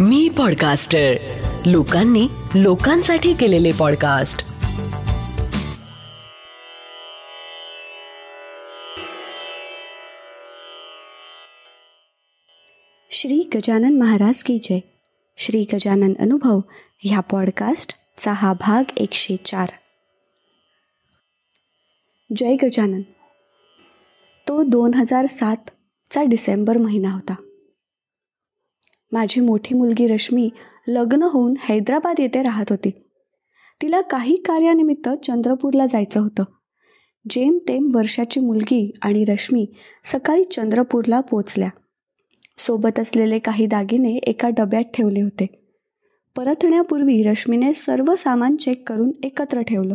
मी podcaster लोकांनी लोकांसाठी केलेले पॉडकास्ट श्री गजानन महाराज की जय. श्री गजानन अनुभव ह्या पॉडकास्टचा हा भाग एकशे चार. जय गजानन. तो दोन हजार सातचा डिसेंबर महिना होता. माझी मोठी मुलगी रश्मी लग्न होऊन हैदराबाद येथे राहत होती. तिला काही कार्यानिमित्त चंद्रपूरला जायचं होतं. जेमतेम वर्षाची मुलगी आणि रश्मी सकाळी चंद्रपूरला पोचल्या. सोबत असलेले काही दागिने एका डब्यात ठेवले होते. परतण्यापूर्वी रश्मीने सर्व सामान चेक करून एकत्र ठेवलं.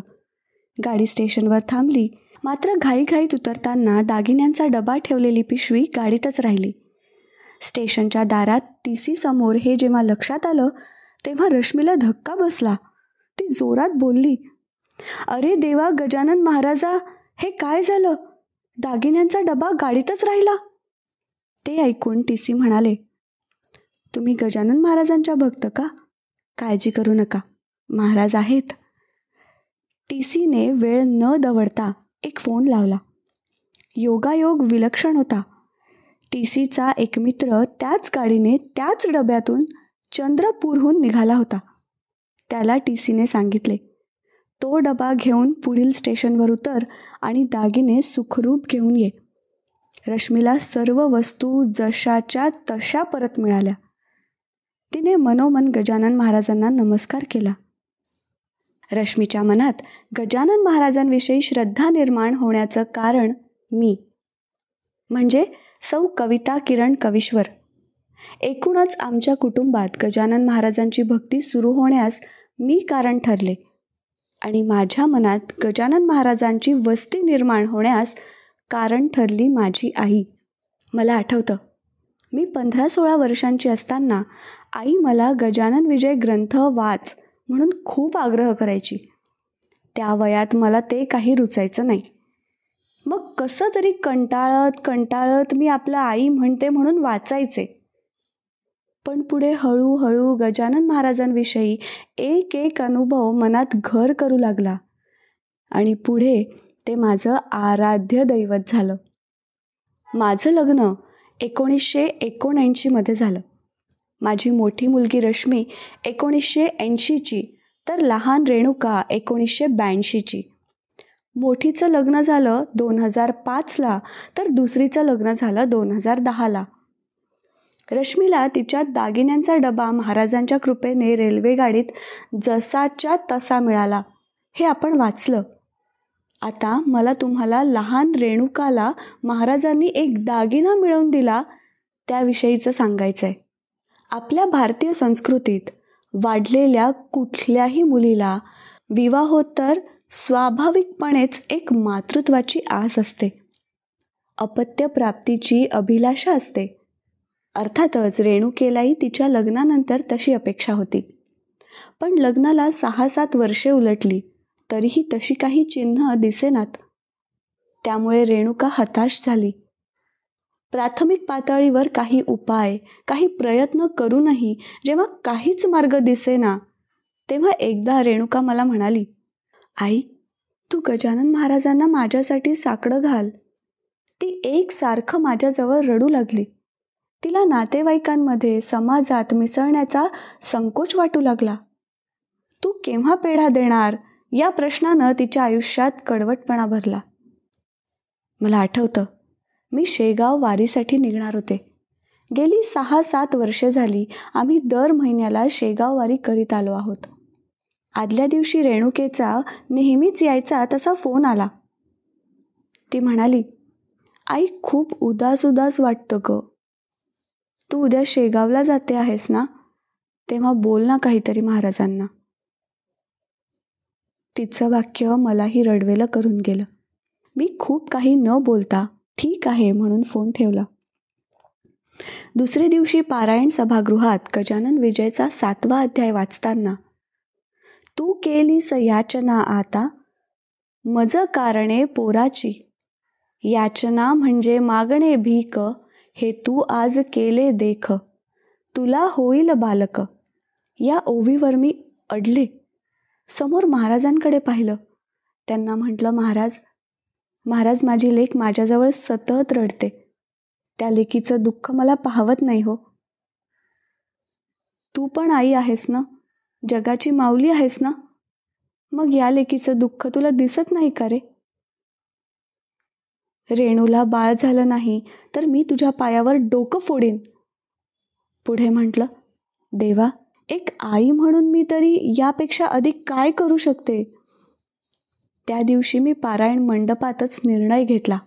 गाडी स्टेशनवर थांबली. मात्र घाईघाईत उतरताना दागिन्यांचा डबा ठेवलेली पिशवी गाडीतच राहिली. स्टेशनच्या दारात टी सी समोर हे जेव्हा लक्षात आलं तेव्हा रश्मीला धक्का बसला. ती जोरात बोलली अरे देवा गजानन महाराजा हे काय झालं? दागिन्यांचा डबा गाडीतच राहिला. ते ऐकून टी सी म्हणाले तुम्ही गजानन महाराजांच्या भक्त का? काळजी करू नका. महाराज आहेत. टी सीने वेळ न दवडता एक फोन लावला. योगायोग विलक्षण होता. टी सीचा एक मित्र त्याच गाडीने त्याच डब्यातून चंद्रपूरहून निघाला होता. त्याला टी सीने सांगितले तो डबा घेऊन पुढील स्टेशनवर उतर आणि दागिने सुखरूप घेऊन ये. रश्मीला सर्व वस्तू जशाच्या तशा परत मिळाल्या. तिने मनोमन गजानन महाराजांना नमस्कार केला. रश्मीच्या मनात गजानन महाराजांविषयी श्रद्धा निर्माण होण्याचं कारण मी. म्हणजे सौ कविता किरण कविश्वर. एकूणच आमच्या कुटुंबात गजानन महाराजांची भक्ती सुरू होण्यास मी कारण ठरले आणि माझ्या मनात गजानन महाराजांची वस्ती निर्माण होण्यास कारण ठरली माझी आई. मला आठवतं मी पंधरा सोळा वर्षांची असताना आई मला गजानन विजय ग्रंथ वाच म्हणून खूप आग्रह करायची. त्या वयात मला ते काही रुचायचं नाही. मग कसं तरी कंटाळत कंटाळत मी आपलं आई म्हणते म्हणून वाचायचे. पण पुढे हळूहळू गजानन महाराजांविषयी एक एक अनुभव मनात घर करू लागला आणि पुढे ते माझं आराध्य दैवत झालं. माझं लग्न एकोणीसशे एकोणऐंशीमध्ये झालं. माझी मोठी मुलगी रश्मी एकोणीसशे ऐंशीची तर लहान रेणुका एकोणीसशे ब्याऐंशीची. मोठीचं लग्न झालं दोन हजार पाचला तर दुसरीचं लग्न झालं दोन हजार दहाला. रश्मीला तिच्या दागिन्यांचा डबा महाराजांच्या कृपेने रेल्वेगाडीत जसाच्या तसा मिळाला. हे आपण वाचलं. आता मला तुम्हाला लहान रेणुकाला महाराजांनी एक दागिना मिळवून दिला त्याविषयीचं सांगायचं आहे आपल्या भारतीय संस्कृतीत वाढलेल्या कुठल्याही मुलीला विवाहोत्तर स्वाभाविकपणेच एक मातृत्वाची आस असते. अपत्यप्राप्तीची अभिलाषा असते. अर्थातच रेणुकेलाही तिच्या लग्नानंतर तशी अपेक्षा होती. पण लग्नाला सहा सात वर्षे उलटली तरीही तशी काही चिन्ह दिसेनात. त्यामुळे रेणुका हताश झाली. प्राथमिक पातळीवर काही उपाय काही प्रयत्न करूनही जेव्हा काहीच मार्ग दिसेना तेव्हा एकदा रेणुका मला म्हणाली आई तू गजानन महाराजांना माझ्यासाठी साकडं घाल. ती एक सारखं माझ्याजवळ रडू लागली. तिला नातेवाईकांमध्ये समाजात मिसळण्याचा संकोच वाटू लागला. तू केव्हा पेढा देणार? या प्रश्नानं तिच्या आयुष्यात कडवटपणा भरला. मला आठवतं मी शेगाव वारीसाठी निघणार होते. गेली सहा सात वर्षे झाली आम्ही दर महिन्याला शेगाव वारी करीत आलो आहोत. आदल्या दिवशी रेणुकेचा नेहमीच यायचा तसा फोन आला. ती म्हणाली आई खूप उदास उदास वाटतं ग. तू उद्या शेगावला जाते आहेस ना? तेव्हा बोल ना काहीतरी महाराजांना. तिचं वाक्य मलाही रडवेलं करून गेलं. मी खूप काही न बोलता ठीक आहे म्हणून फोन ठेवला. दुसरे दिवशी पारायण सभागृहात गजानन विजयचा सातवा अध्याय वाचताना तू केलीस याचना आता? मज कारणे पोराची. याचना म्हणजे मागणे भीक हे तू आज केले देख. तुला होईल बालक. या ओवीवर मी अडले. समोर महाराजांकडे पाहिलं. त्यांना म्हटलं महाराज महाराज माझी लेख माझ्याजवळ सतत रडते. त्या लेकीचं दुःख मला पाहवत नाही हो. तू पण आई आहेस ना? जगाची माऊली आहेस ना? मग या लेकीचं दुःख तुला दिसत नाही का रे? रेणूला बाळ झालं नाही तर मी तुझ्या पायावर डोकं फोडीन. पुढे म्हटलं देवा एक आई म्हणून मी तरी यापेक्षा अधिक काय करू शकते? त्या दिवशी मी पारायण मंडपातच निर्णय घेतला.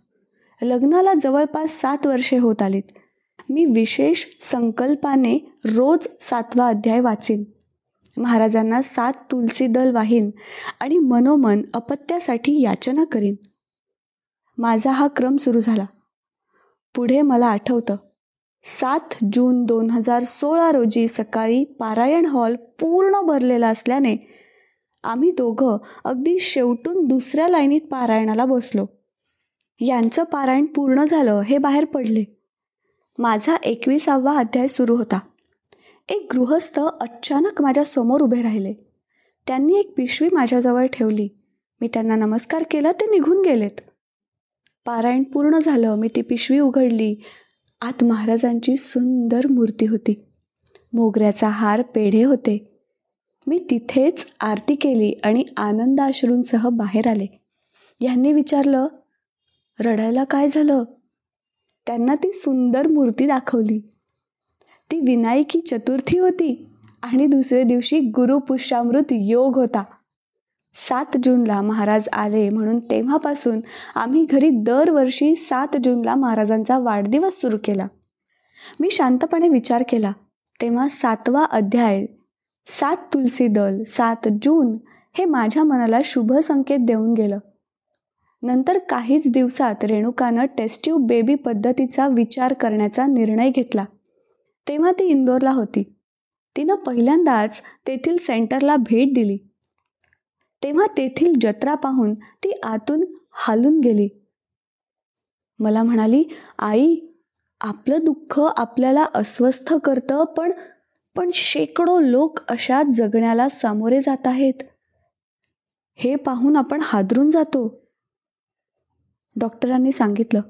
लग्नाला जवळपास सात वर्षे होत आलीत. मी विशेष संकल्पाने रोज सातवा अध्याय वाचीन. महाराजांना सात तुलसी दल वाहीन आणि मनोमन अपत्यासाठी याचना करीन. माझा हा क्रम सुरू झाला. पुढे मला आठवतं सात जून दोन हजार सोळा रोजी सकाळी पारायण हॉल पूर्ण भरलेला असल्याने आम्ही दोघं अगदी शेवटून दुसऱ्या लाईनीत पारायणाला बसलो. यांचं पारायण पूर्ण झालं हे बाहेर पडले. माझा एकविसावा अध्याय सुरू होता. एक गृहस्थ अचानक माझ्यासमोर उभे राहिले. त्यांनी एक पिशवी माझ्याजवळ ठेवली. मी त्यांना नमस्कार केला ते निघून गेलेत. पारायण पूर्ण झालं मी ती पिशवी उघडली. आत महाराजांची सुंदर मूर्ती होती. मोगऱ्याचा हार पेढे होते. मी तिथेच आरती केली आणि आनंदाश्रूंसह बाहेर आले. यांनी विचारलं रडायला काय झालं? त्यांना ती सुंदर मूर्ती दाखवली. ती विनायकी चतुर्थी होती आणि दुसरे दिवशी गुरुपुष्यामृत योग होता. सात जूनला महाराज आले म्हणून तेव्हापासून आम्ही घरी दरवर्षी सात जूनला महाराजांचा वाढदिवस सुरू केला. मी शांतपणे विचार केला तेव्हा सातवा अध्याय सात तुलसी दल सात जून हे माझ्या मनाला शुभ संकेत देऊन गेलं. नंतर काहीच दिवसात रेणुकानं टेस्ट्यू बेबी पद्धतीचा विचार करण्याचा निर्णय घेतला. तेव्हा ती इंदोरला होती. तिनं पहिल्यांदाच तेथील सेंटरला भेट दिली. तेव्हा तेथील जत्रा पाहून ती आतून हालून गेली. मला म्हणाली आई आपलं दुःख आपल्याला अस्वस्थ करतं पण पण शेकडो लोक अशा जगण्याला सामोरे जात आहेत. हे पाहून आपण हादरून जातो. डॉक्टरांनी सांगितलं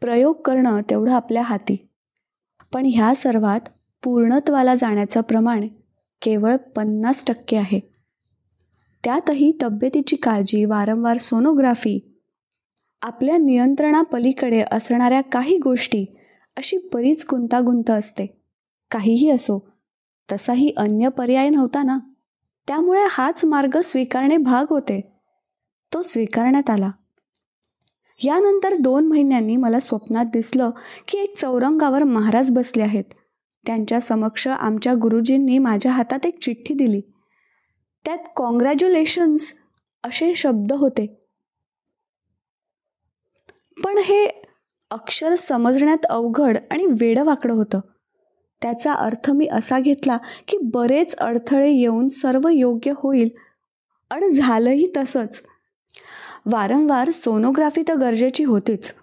प्रयोग करणं तेवढं आपल्या हाती. पण ह्या सर्वात पूर्णत्वाला जाण्याचं प्रमाण केवळ पन्नास टक्के आहे. त्यातही तब्येतीची काळजी वारंवार सोनोग्राफी आपल्या नियंत्रणापलीकडे असणाऱ्या काही गोष्टी अशी बरीच गुंतागुंत असते. काहीही असो तसाही अन्य पर्याय नव्हता ना? त्यामुळे हाच मार्ग स्वीकारणे भाग होते. तो स्वीकारण्यात आला. यानंतर दोन महिन्यांनी मला स्वप्नात दिसलं की एक चौरंगावर महाराज बसले आहेत. त्यांच्या समक्ष आमच्या गुरुजींनी माझ्या हातात एक चिठ्ठी दिली. त्यात कॉंग्रॅच्युलेशन्स असे शब्द होते. पण हे अक्षर समजण्यात अवघड आणि वेडवाकडं होतं. त्याचा अर्थ मी असा घेतला की बरेच अडथळे येऊन सर्व योग्य होईल. आणि झालंही तसंच. वारंवार सोनोग्राफी तर गरजेची होतीच.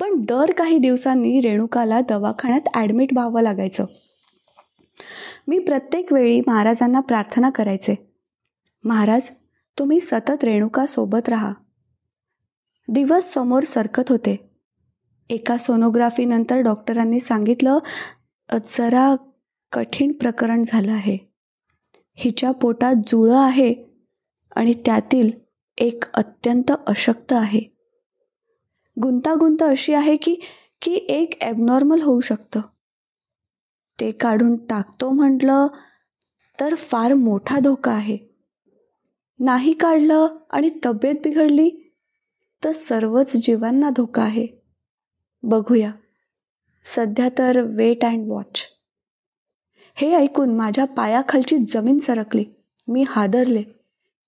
पण दर काही दिवसांनी रेणुकाला दवाखान्यात ॲडमिट व्हावं लागायचं. मी प्रत्येक वेळी महाराजांना प्रार्थना करायचे. महाराज तुम्ही सतत रेणुकासोबत राहा. दिवस समोर सरकत होते. एका सोनोग्राफीनंतर डॉक्टरांनी सांगितलं जरा कठीण प्रकरण झालं आहे. हिच्या पोटात जुळं आहे आणि त्यातील एक अत्यंत अशक्त आहे. गुंतागुंत अशी आहे की की एक ॲबनॉर्मल होऊ शकतं. ते काढून टाकतो म्हटलं तर फार मोठा धोका आहे. नाही काढलं आणि तब्येत बिघडली तर सर्वच जीवांना धोका आहे. बघूया. सध्या तर वेट अँड वॉच. हे ऐकून माझ्या पायाखालची जमीन सरकली. मी हादरले.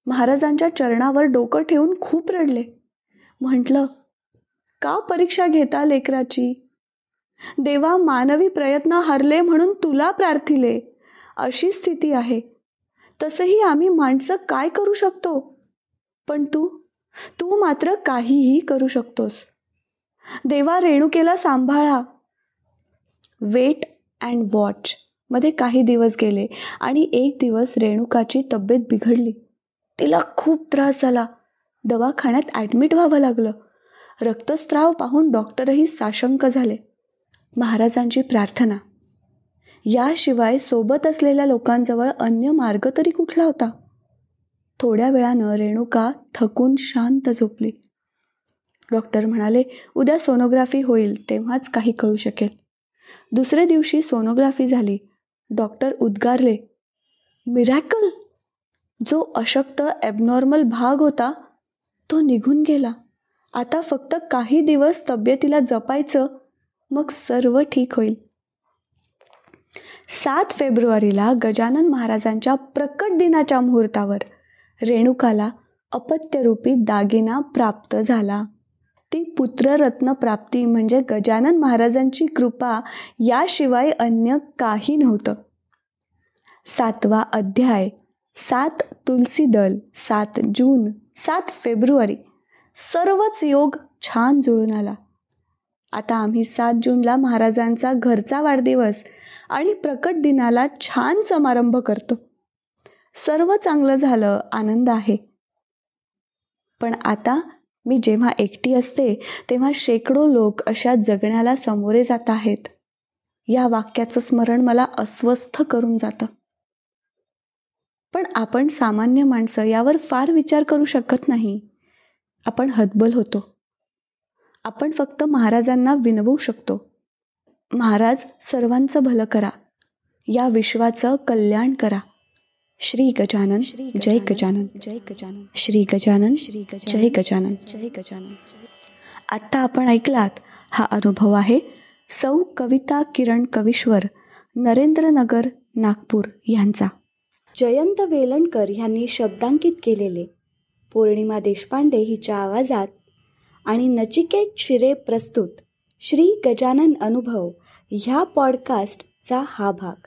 महाराजांच्या चरणावर डोकं ठेवून खूप रडले. म्हटलं का परीक्षा घेता लेकराची? देवा मानवी प्रयत्न हरले म्हणून तुला प्रार्थिले. अशी स्थिती आहे. तसंही आम्ही माणसं काय करू शकतो? पण तू तू मात्र काहीही करू शकतोस. देवा रेणुकेला सांभाळा. Wait and watch. मध्ये काही दिवस गेले आणि एक दिवस रेणुकाची तब्येत बिघडली. तिला खूप त्रास झाला. दवाखान्यात ॲडमिट व्हावं लागलं. रक्तस्राव पाहून डॉक्टरही साशंक झाले. महाराजांची प्रार्थना. याशिवाय सोबत असलेल्या लोकांजवळ अन्य मार्ग तरी कुठला होता? थोड्या वेळानं रेणुका थकून शांत झोपली. डॉक्टर म्हणाले उद्या सोनोग्राफी होईल तेव्हाच काही कळू शकेल. दुसऱ्या दिवशी सोनोग्राफी झाली. डॉक्टर उद्गारले मिरॅकल जो अशक्त ॲबनॉर्मल भाग होता तो निघून गेला. आता फक्त काही दिवस तब्येतीला जपायचं मग सर्व ठीक होईल. सात फेब्रुवारीला गजानन महाराजांच्या प्रकट दिनाच्या मुहूर्तावर रेणुकाला अपत्यरूपी दागिना प्राप्त झाला. ती पुत्ररत्न प्राप्ती म्हणजे गजानन महाराजांची कृपा याशिवाय अन्य काही नव्हतं. सातवा अध्याय. सात तुलसी दल सात जून सात फेब्रुवारी. सर्वच योग छान जुळून आला. आता आम्ही सात जूनला महाराजांचा घरचा वाढदिवस आणि प्रकट दिनाला छान समारंभ करतो. सर्व चांगलं झालं आनंद आहे. पण आता मी जेव्हा एकटी असते तेव्हा शेकडो लोक अशा जगण्याला सामोरे जात आहेत. या वाक्याचं स्मरण मला अस्वस्थ करून जातं. पण आपण सामान्य माणसं यावर फार विचार करू शकत नाही. आपण हतबल होतो. आपण फक्त महाराजांना विनवू शकतो. महाराज सर्वांचं भलं करा. या विश्वाचं कल्याण करा. श्री गजानन श्री जय गजानन जय गजानन. श्री गजानन श्री जय गजानन. जय गजानन. आत्ता आपण ऐकलात हा अनुभव आहे सौ कविता किरण कविश्वर नरेंद्रनगर नागपूर यांचा. जयंत वेलणकर यांनी शब्दांकित केलेले. पौर्णिमा देशपांडे हिच्या आवाजात आणि नचिकेत शिरे प्रस्तुत श्री गजानन अनुभव ह्या पॉडकास्टचा हा भाग.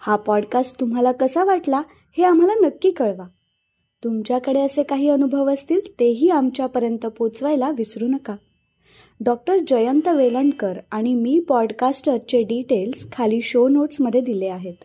हा पॉडकास्ट तुम्हाला कसा वाटला हे आम्हाला नक्की कळवा. तुमच्याकडे असे काही अनुभव असतील तेही आमच्यापर्यंत पोचवायला विसरू नका. डॉक्टर जयंत वेलणकर आणि मी पॉडकास्टरचे डिटेल्स खाली शो नोट्समध्ये दिले आहेत.